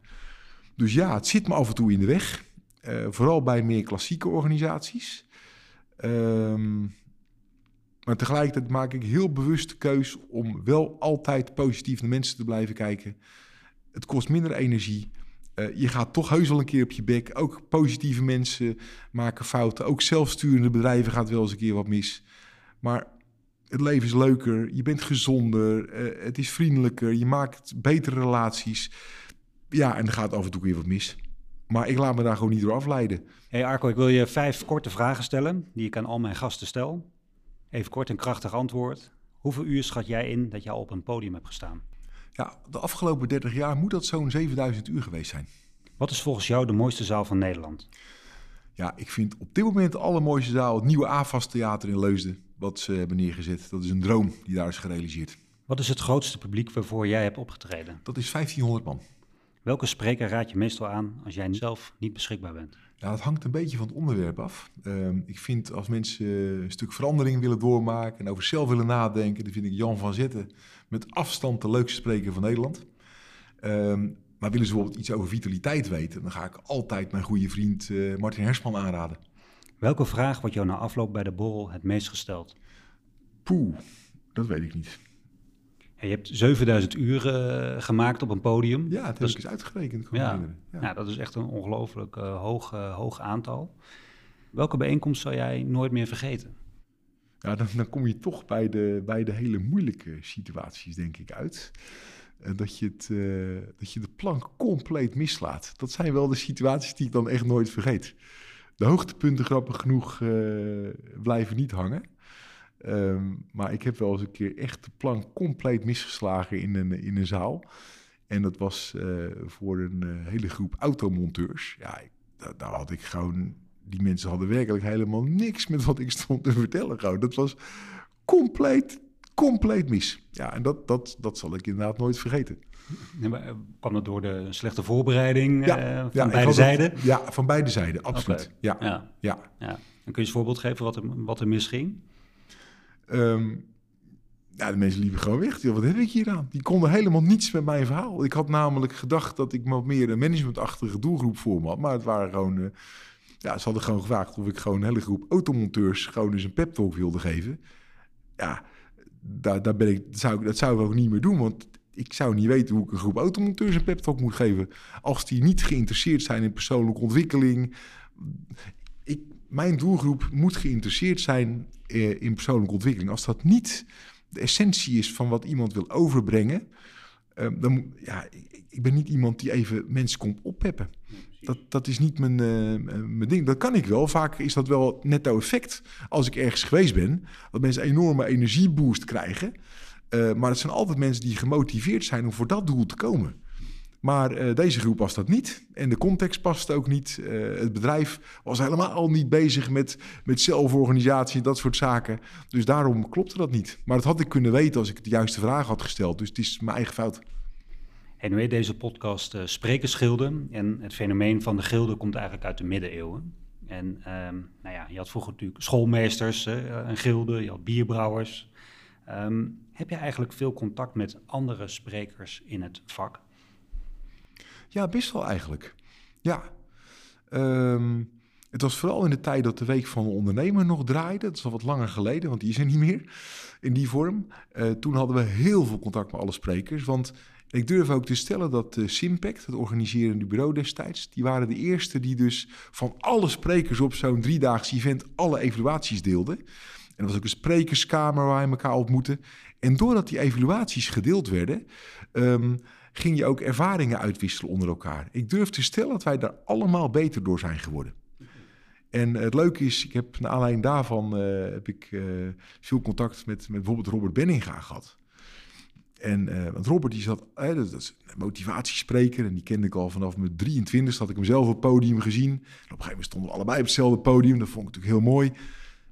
Dus ja, het zit me af en toe in de weg. Uh, vooral bij meer klassieke organisaties. Um, maar tegelijkertijd maak ik heel bewust de keus om wel altijd positief naar mensen te blijven kijken. Het kost minder energie. Uh, je gaat toch heus wel een keer op je bek. Ook positieve mensen maken fouten. Ook zelfsturende bedrijven gaat wel eens een keer wat mis. Maar het leven is leuker. Je bent gezonder. Uh, het is vriendelijker. Je maakt betere relaties. Ja, en er gaat af en toe weer wat mis. Maar ik laat me daar gewoon niet door afleiden. Hey Arco, ik wil je vijf korte vragen stellen die ik aan al mijn gasten stel. Even kort en krachtig antwoord. Hoeveel uur schat jij in dat al op een podium hebt gestaan? Ja, de afgelopen 30 jaar moet dat zo'n 7000 uur geweest zijn. Wat is volgens jou de mooiste zaal van Nederland? Ja, ik vind op dit moment de allermooiste zaal het nieuwe AFAS Theater in Leusden. Wat ze hebben neergezet. Dat is een droom die daar is gerealiseerd. Wat is het grootste publiek waarvoor jij hebt opgetreden? Dat is 1500 man. Welke spreker raad je meestal aan als jij zelf niet beschikbaar bent? Ja, het hangt een beetje van het onderwerp af. Uh, ik vind als mensen een stuk verandering willen doormaken en over zelf willen nadenken, dan vind ik Jan van Zetten met afstand de leukste spreker van Nederland. Um, maar willen ze bijvoorbeeld iets over vitaliteit weten, dan ga ik altijd mijn goede vriend uh, Martin Hersman aanraden. Welke vraag wordt jou na afloop bij de borrel het meest gesteld? Poeh, dat weet ik niet je hebt 7000 uur uh, gemaakt op een podium. Ja, het is uitgerekend. Ja, ja. ja, dat is echt een ongelooflijk uh, hoog, uh, hoog aantal. Welke bijeenkomst zou jij nooit meer vergeten? Ja, dan, dan kom je toch bij de, bij de hele moeilijke situaties, denk ik, uit. dat, je het, dat je de plank compleet mislaat. Dat zijn wel de situaties die ik dan echt nooit vergeet. De hoogtepunten, grappig genoeg, blijven niet hangen. Ehm, maar ik heb wel eens een keer echt de plank compleet misgeslagen in een, in een zaal. En dat was uh, voor een uh, hele groep automonteurs. Ja, daar, had ik gewoon... Die mensen hadden werkelijk helemaal niks met wat ik stond te vertellen. Gewoon. Dat was compleet, compleet mis. Ja, en dat, dat, dat zal ik inderdaad nooit vergeten. Nee, maar eh, kwam dat door de slechte voorbereiding ja, uh, van beide zijden? ja, van beide zijden, absoluut. Okay. Ja, ja. Ja. ja. En kun je eens een voorbeeld geven wat er, wat er misging? Um, ja, de mensen liepen gewoon weg. Wat heb ik hier aan? Die konden helemaal niets met mijn verhaal. Ik had namelijk gedacht dat ik wat meer een managementachtige doelgroep voor me had. Maar het waren gewoon... Uh, ja, ze hadden gewoon gevraagd of ik gewoon een hele groep automonteurs... gewoon eens een pep talk wilde geven. Ja, daar, ben ik, dat, zou, dat zou ik ook niet meer doen. Want ik zou niet weten hoe ik een groep automonteurs een pep talk moet geven... als die niet geïnteresseerd zijn in persoonlijke ontwikkeling. Ik, mijn doelgroep moet geïnteresseerd zijn eh, in persoonlijke ontwikkeling. Als dat niet de essentie is van wat iemand wil overbrengen, uh, dan ja, ik, ik, ben niet iemand die even mensen komt oppeppen. Dat, dat is niet mijn, uh, mijn ding. Dat kan ik wel. Vaak is dat wel netto effect als ik ergens geweest ben. Dat mensen een enorme energieboost krijgen. Uh, maar het zijn altijd mensen die gemotiveerd zijn om voor dat doel te komen. Maar deze groep was dat niet. En de context past ook niet. Het bedrijf was helemaal al niet bezig met, met zelforganisatie en dat soort zaken. Dus daarom klopte dat niet. Maar dat had ik kunnen weten als ik de juiste vraag had gesteld. Dus het is mijn eigen fout. Deze podcast uh, Sprekersgilden. En het fenomeen van de gilden komt eigenlijk uit de middeleeuwen. En um, nou ja, je had vroeger natuurlijk schoolmeesters, een gilde, je had bierbrouwers. Um, heb je eigenlijk veel contact met andere sprekers in het vak? Ja, best wel eigenlijk. Ja. Um, het was vooral in de tijd dat de Week van de Ondernemer nog draaide. Dat is al wat langer geleden, want die is er niet meer in die vorm. Uh, toen hadden we heel veel contact met alle sprekers. Want ik durf ook te stellen dat uh, Simpact, het organiserende bureau destijds, die waren de eerste die dus van alle sprekers op zo'n driedaags event alle evaluaties deelden. En er was ook een sprekerskamer waar je elkaar ontmoette. En doordat die evaluaties gedeeld werden, um, ging je ook ervaringen uitwisselen onder elkaar. Ik durf te stellen dat wij daar allemaal beter door zijn geworden. En het leuke is, ik heb naar aanleiding daarvan uh, heb ik veel contact met, met bijvoorbeeld Robert Benninga gehad. En uh, want Robert die zat, dat is een motivatiespreker en die kende ik al vanaf mijn 23 had ik hem zelf op het podium gezien. En op een gegeven moment stonden we allebei op hetzelfde podium, dat vond ik natuurlijk heel mooi.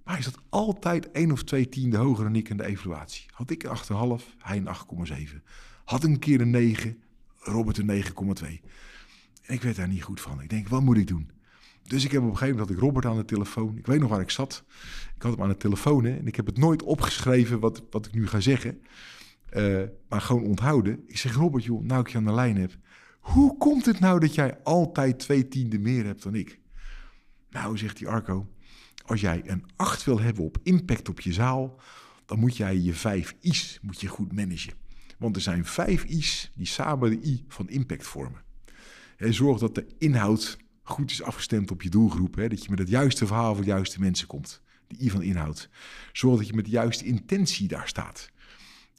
Maar hij zat altijd één of twee tiende hoger dan ik in de evaluatie. Had ik een 8,5, hij een 8,7. Had een keer een 9, Robert een 9,2. En ik werd daar niet goed van. Ik denk, wat moet ik doen? Dus ik heb op een gegeven moment had ik Robert aan de telefoon. Ik weet nog waar ik zat. Ik had hem aan de telefoon en ik heb het nooit opgeschreven wat, wat ik nu ga zeggen. Uh, maar gewoon onthouden. Ik zeg, Robert, joh, nou ik je aan de lijn heb. Hoe komt het nou dat jij altijd twee tienden meer hebt dan ik? Nou, zegt die Arco, als jij een 8 wil hebben op impact op je zaal, dan moet jij je vijf I's moet je goed managen. Want er zijn vijf I's die samen de I van impact vormen. En zorg dat de inhoud goed is afgestemd op je doelgroep. Dat je met het juiste verhaal voor de juiste mensen komt. De I van inhoud. Zorg dat je met de juiste intentie daar staat.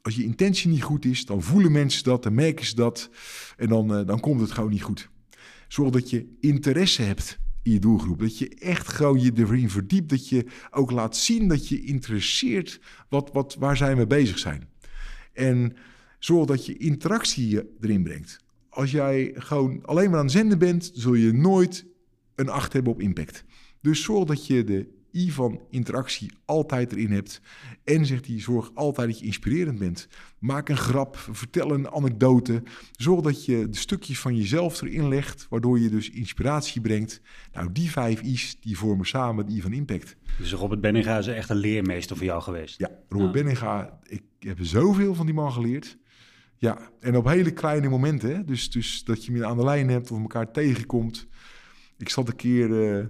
Als je intentie niet goed is, dan voelen mensen dat, dan merken ze dat. En dan, uh, dan komt het gewoon niet goed. Zorg dat je interesse hebt in je doelgroep. Dat je echt gewoon je erin verdiept. Dat je ook laat zien dat je interesseert wat, wat, waar zij mee bezig zijn. En zorg dat je interactie erin brengt. Als jij gewoon alleen maar aan zenden bent, zul je nooit een 8 hebben op impact. Dus zorg dat je de I van interactie altijd erin hebt. En zegt hij, zorg altijd dat je inspirerend bent. Maak een grap, vertel een anekdote. Zorg dat je de stukjes van jezelf erin legt, waardoor je dus inspiratie brengt. Nou, die vijf I's, die vormen samen de I van impact. Dus Robert Benninga is echt een leermeester voor jou geweest? Ja, Robert. Benninga, ik heb zoveel van die man geleerd. Ja, en op hele kleine momenten. Hè? Dus, dus dat je me aan de lijn hebt of elkaar tegenkomt. Ik zat een keer... Uh,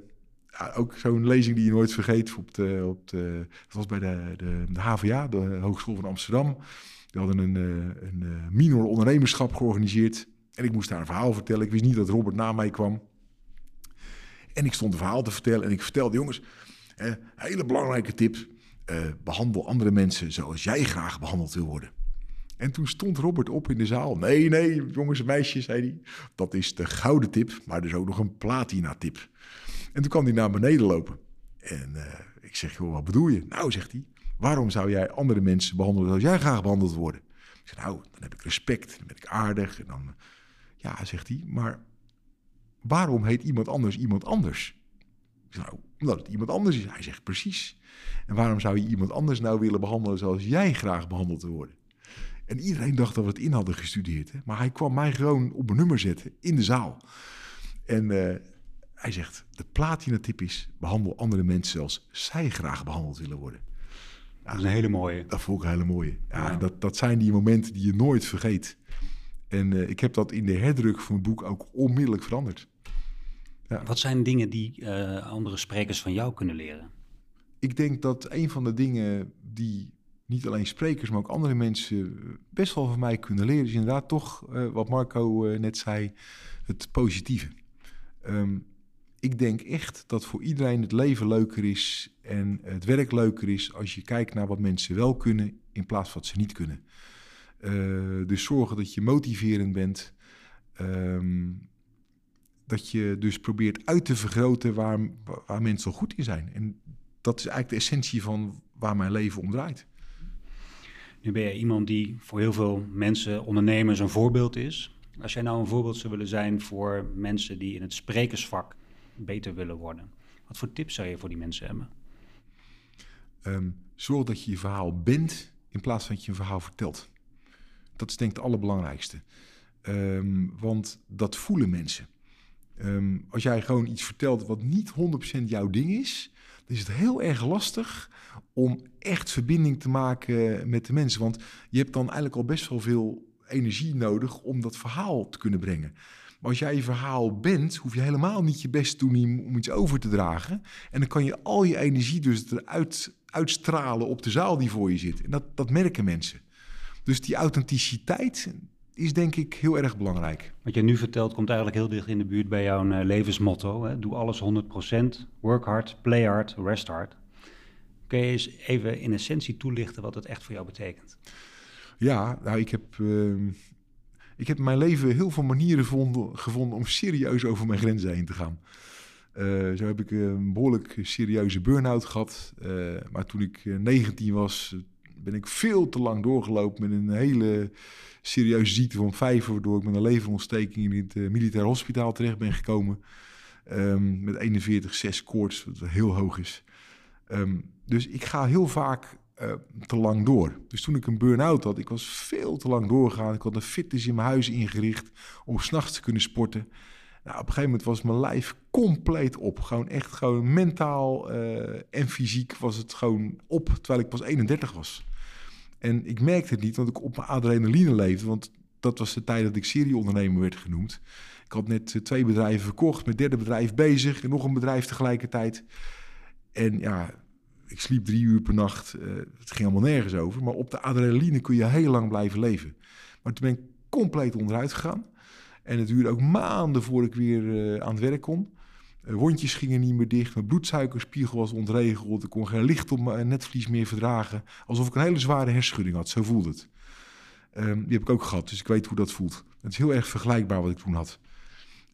ook zo'n lezing die je nooit vergeet. Op de, op de, was bij de, de, de HVA, de Hogeschool van Amsterdam. Die hadden een, eh, een eh, minor ondernemerschap georganiseerd. En ik moest daar een verhaal vertellen. Ik wist niet dat Robert na mij kwam. En ik stond een verhaal te vertellen. En ik vertelde, jongens, eh, hele belangrijke tip. Uh, behandel andere mensen zoals jij graag behandeld wil worden. En toen stond Robert op in de zaal. Nee, nee, jongens en meisjes, zei hij. Dat is de gouden tip, maar er is ook nog een platina tip. En toen kwam hij naar beneden lopen. En uh, ik zeg, joh, wat bedoel je? Nou, zegt hij, waarom zou jij andere mensen behandelen zoals jij graag behandeld worden? Ik zeg, nou, dan heb ik respect, dan ben ik aardig. En dan, ja, zegt hij, maar waarom heet iemand anders iemand anders? Ik zeg, nou, omdat het iemand anders is. Hij zegt, precies. En waarom zou je iemand anders nou willen behandelen zoals jij graag behandeld wil worden? En iedereen dacht dat we het in hadden gestudeerd. Hè? Maar hij kwam mij gewoon op een nummer zetten in de zaal. En uh, hij zegt, de platina tip is, behandel andere mensen zoals zij graag behandeld willen worden. Ja, dat is een hele mooie. Dat vond ik een hele mooie. Ja, ja. Dat, dat zijn die momenten die je nooit vergeet. En uh, ik heb dat in de herdruk van mijn boek ook onmiddellijk veranderd. Ja. Wat zijn dingen die uh, andere sprekers van jou kunnen leren? Ik denk dat een van de dingen die niet alleen sprekers, maar ook andere mensen best wel van mij kunnen leren, is inderdaad toch, uh, wat Marco net zei, het positieve. Um, ik denk echt dat voor iedereen het leven leuker is en het werk leuker is als je kijkt naar wat mensen wel kunnen in plaats van wat ze niet kunnen. Uh, dus zorgen dat je motiverend bent. Um, dat je dus probeert uit te vergroten waar, waar mensen goed in zijn. En dat is eigenlijk de essentie van waar mijn leven om draait. Nu ben je iemand die voor heel veel mensen, ondernemers, een voorbeeld is. Als jij nou een voorbeeld zou willen zijn voor mensen die in het sprekersvak beter willen worden, wat voor tips zou je voor die mensen hebben? Um, zorg dat je je verhaal bent in plaats van dat je een verhaal vertelt. Dat is denk ik het allerbelangrijkste. Um, want dat voelen mensen. Um, als jij gewoon iets vertelt wat niet 100% jouw ding is, dan is het heel erg lastig om echt verbinding te maken met de mensen. Want je hebt dan eigenlijk al best wel veel energie nodig om dat verhaal te kunnen brengen. Maar als jij je verhaal bent, hoef je helemaal niet je best te doen om iets over te dragen. En dan kan je al je energie dus eruit uitstralen op de zaal die voor je zit. En dat, dat merken mensen. Dus die authenticiteit is denk ik heel erg belangrijk. Wat je nu vertelt komt eigenlijk heel dicht in de buurt bij jouw uh, levensmotto. Hè? Doe alles 100%, work hard, play hard, rest hard. Kun je eens even in essentie toelichten wat het echt voor jou betekent? Ja, nou, ik heb, uh, ik heb in mijn leven heel veel manieren vonden, gevonden om serieus over mijn grenzen heen te gaan. Uh, zo heb ik een behoorlijk serieuze burn-out gehad. Uh, maar toen ik 19 was, ben ik veel te lang doorgelopen met een hele serieuze ziekte van vijver, waardoor ik met een leverontsteking in het militair hospitaal terecht ben gekomen. Um, met 41,6 koorts, wat heel hoog is. Um, dus ik ga heel vaak uh, te lang door. Dus toen ik een burn-out had, ik was veel te lang doorgegaan. Ik had een fitness in mijn huis ingericht om s'nachts te kunnen sporten. Nou, op een gegeven moment was mijn lijf compleet op. Gewoon echt gewoon mentaal eh, en fysiek was het gewoon op, terwijl ik pas 31 was. En ik merkte het niet, want ik op mijn adrenaline leefde. Want dat was de tijd dat ik serieondernemer werd genoemd. Ik had net twee bedrijven verkocht, mijn derde bedrijf bezig en nog een bedrijf tegelijkertijd. En ja, ik sliep drie uur per nacht. Uh, het ging allemaal nergens over. Maar op de adrenaline kun je heel lang blijven leven. Maar toen ben ik compleet onderuit gegaan. En het duurde ook maanden voordat ik weer uh, aan het werk kon. Uh, wondjes gingen niet meer dicht. Mijn bloedsuikerspiegel was ontregeld. Ik kon geen licht op mijn netvlies meer verdragen. Alsof ik een hele zware hersenschudding had. Zo voelde het. Um, die heb ik ook gehad, dus ik weet hoe dat voelt. Het is heel erg vergelijkbaar wat ik toen had.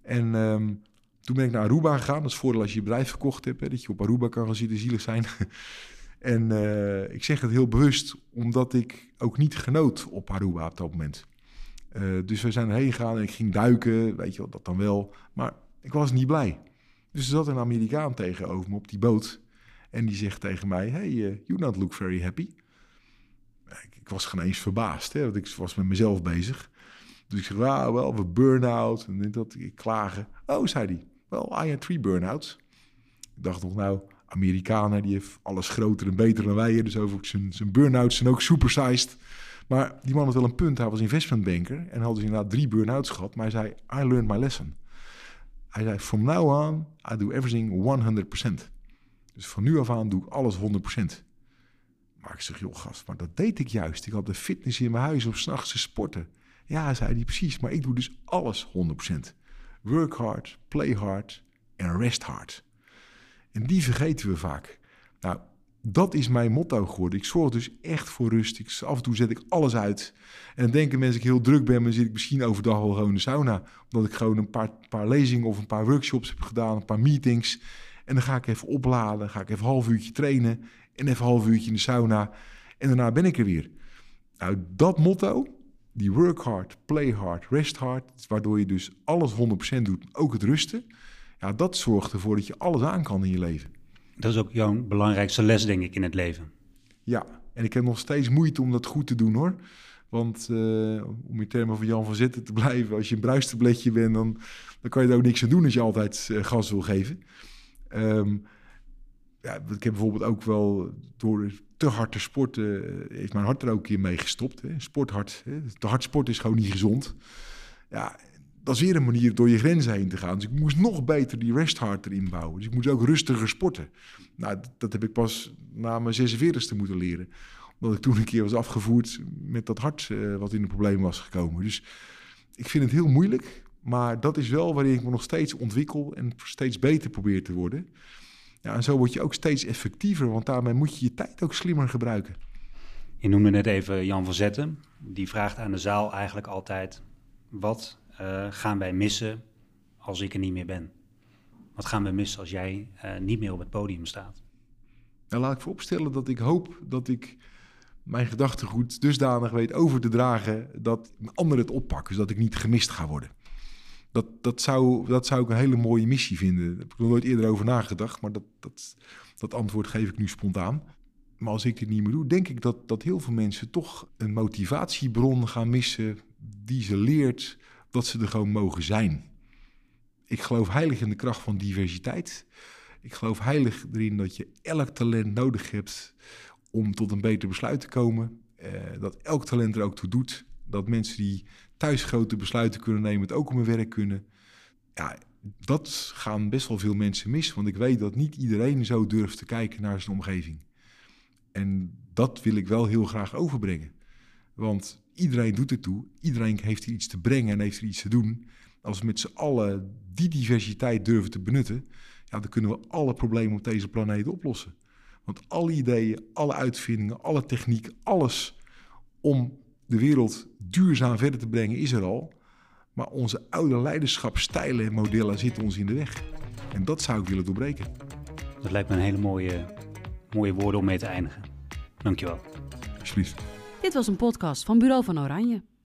En um, toen ben ik naar Aruba gegaan. Dat is voordeel als je je bedrijf verkocht hebt, hè, dat je op Aruba kan gaan zitten, zielig zijn. en uh, ik zeg het heel bewust, omdat ik ook niet genoot op Aruba op dat moment. Uh, dus we zijn erheen gegaan en ik ging duiken, weet je wel, dat dan wel. Maar ik was niet blij. Dus er zat een Amerikaan tegenover me op die boot. En die zegt tegen mij, hey, uh, you don't look very happy. Ik, was geen eens verbaasd, hè, want ik was met mezelf bezig. Dus ik zeg, ah, wel, we burn-out en dat, ik klagen. Oh, zei hij, wel, I had three burn-outs. Ik dacht nog, nou, Amerikanen, die heeft alles groter en beter dan wij. Dus over zijn, zijn burn-outs zijn ook supersized. Maar die man had wel een punt. Hij was investmentbanker en had dus inderdaad drie burn-outs gehad. Maar hij zei, I learned my lesson. Hij zei, from now on, I do everything 100%. Dus van nu af aan doe ik alles 100%. Maar ik zeg, joh gast, maar dat deed ik juist. Ik had de fitness in mijn huis om s'nachts te sporten. Ja, zei hij precies, maar ik doe dus alles 100%. Work hard, play hard en rest hard. En die vergeten we vaak. Nou, dat is mijn motto geworden. Ik zorg dus echt voor rust. Ik, af en toe zet ik alles uit. En dan denken mensen ik heel druk ben, maar zit ik misschien overdag wel gewoon in de sauna. Omdat ik gewoon een paar, paar lezingen of een paar workshops heb gedaan, een paar meetings. En dan ga ik even opladen, ga ik even een half uurtje trainen en even een half uurtje in de sauna. En daarna ben ik er weer. Nou, dat motto, die work hard, play hard, rest hard, waardoor je dus alles 100% doet, ook het rusten. Ja, dat zorgt ervoor dat je alles aan kan in je leven. Dat is ook jouw belangrijkste les, denk ik, in het leven. Ja, en ik heb nog steeds moeite om dat goed te doen hoor. Want uh, om in termen van Jan van Zitten te blijven, als je een bruistabletje bent, dan, dan kan je er ook niks aan doen als je altijd uh, gas wil geven. Um, ja, ik heb bijvoorbeeld ook wel door te hard te sporten, uh, heeft mijn hart er ook een keer mee gestopt. Hè. Sporthard, hè. te hard sporten is gewoon niet gezond. Ja, dat is weer een manier door je grenzen heen te gaan. Dus ik moest nog beter die rest hard erin bouwen. Dus ik moest ook rustiger sporten. Nou, dat heb ik pas na mijn 46e moeten leren. Omdat ik toen een keer was afgevoerd met dat hart uh, wat in een probleem was gekomen. Dus ik vind het heel moeilijk. Maar dat is wel waarin ik me nog steeds ontwikkel en steeds beter probeer te worden. Ja, en zo word je ook steeds effectiever, want daarmee moet je je tijd ook slimmer gebruiken. Je noemde net even Jan van Zetten. Die vraagt aan de zaal eigenlijk altijd: wat uh, gaan wij missen als ik er niet meer ben? Wat gaan we missen als jij uh, niet meer op het podium staat? Nou, laat ik vooropstellen dat ik hoop dat ik mijn gedachtegoed dusdanig weet over te dragen dat anderen het oppakken, zodat ik niet gemist ga worden. Dat, dat, zou, dat zou ik een hele mooie missie vinden. Daar heb ik nog nooit eerder over nagedacht, maar dat, dat, antwoord geef ik nu spontaan. Maar als ik dit niet meer doe, denk ik dat, dat heel veel mensen toch een motivatiebron gaan missen die ze leert dat ze er gewoon mogen zijn. Ik geloof heilig in de kracht van diversiteit. Ik geloof heilig erin dat je elk talent nodig hebt om tot een beter besluit te komen. Eh, dat elk talent er ook toe doet. Dat mensen die thuis grote besluiten kunnen nemen, het ook om hun werk kunnen. Ja, dat gaan best wel veel mensen mis. Want ik weet dat niet iedereen zo durft te kijken naar zijn omgeving. En dat wil ik wel heel graag overbrengen. Want iedereen doet het toe. Iedereen heeft er iets te brengen en heeft er iets te doen. Als we met z'n allen die diversiteit durven te benutten, ja, dan kunnen we alle problemen op deze planeet oplossen. Want alle ideeën, alle uitvindingen, alle techniek, alles om de wereld duurzaam verder te brengen is er al. Maar onze oude leiderschapsstijlen en modellen zitten ons in de weg. En dat zou ik willen doorbreken. Dat lijkt me een hele mooie, mooie woorden om mee te eindigen. Dankjewel. Alsjeblieft. Dit was een podcast van Bureau van Oranje.